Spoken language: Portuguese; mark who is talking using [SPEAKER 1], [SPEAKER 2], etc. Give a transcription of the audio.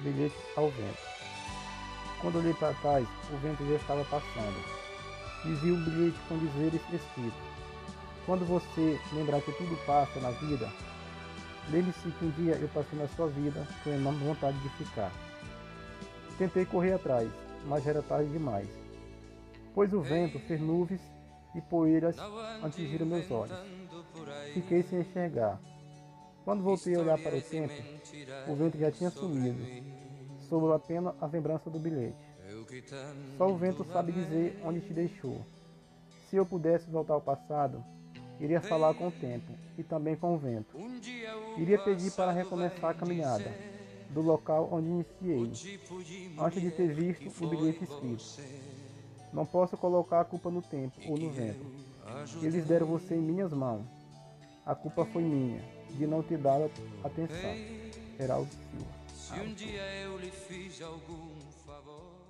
[SPEAKER 1] bilhete ao vento. Quando olhei para trás, o vento já estava passando. E vi um bilhete com dizeres escrito. Quando você lembrar que tudo passa na vida, lembre-se que um dia eu passei na sua vida com enorme vontade de ficar. Tentei correr atrás, mas era tarde demais, pois o vento fez nuvens e poeiras atingiram meus olhos. Fiquei sem enxergar. Quando voltei a olhar para o tempo, o vento já tinha sumido. Sobrou apenas a lembrança do bilhete. Só o vento sabe dizer onde te deixou. Se eu pudesse voltar ao passado, iria falar com o tempo e também com o vento. Iria pedir para recomeçar a caminhada do local onde iniciei, antes de ter visto o bilhete escrito. Não posso colocar a culpa no tempo ou no vento. Eles deram você em minhas mãos. A culpa foi minha, de não ter dado atenção. Heraldo Silva.
[SPEAKER 2] Se um dia eu lhe fiz algum favor.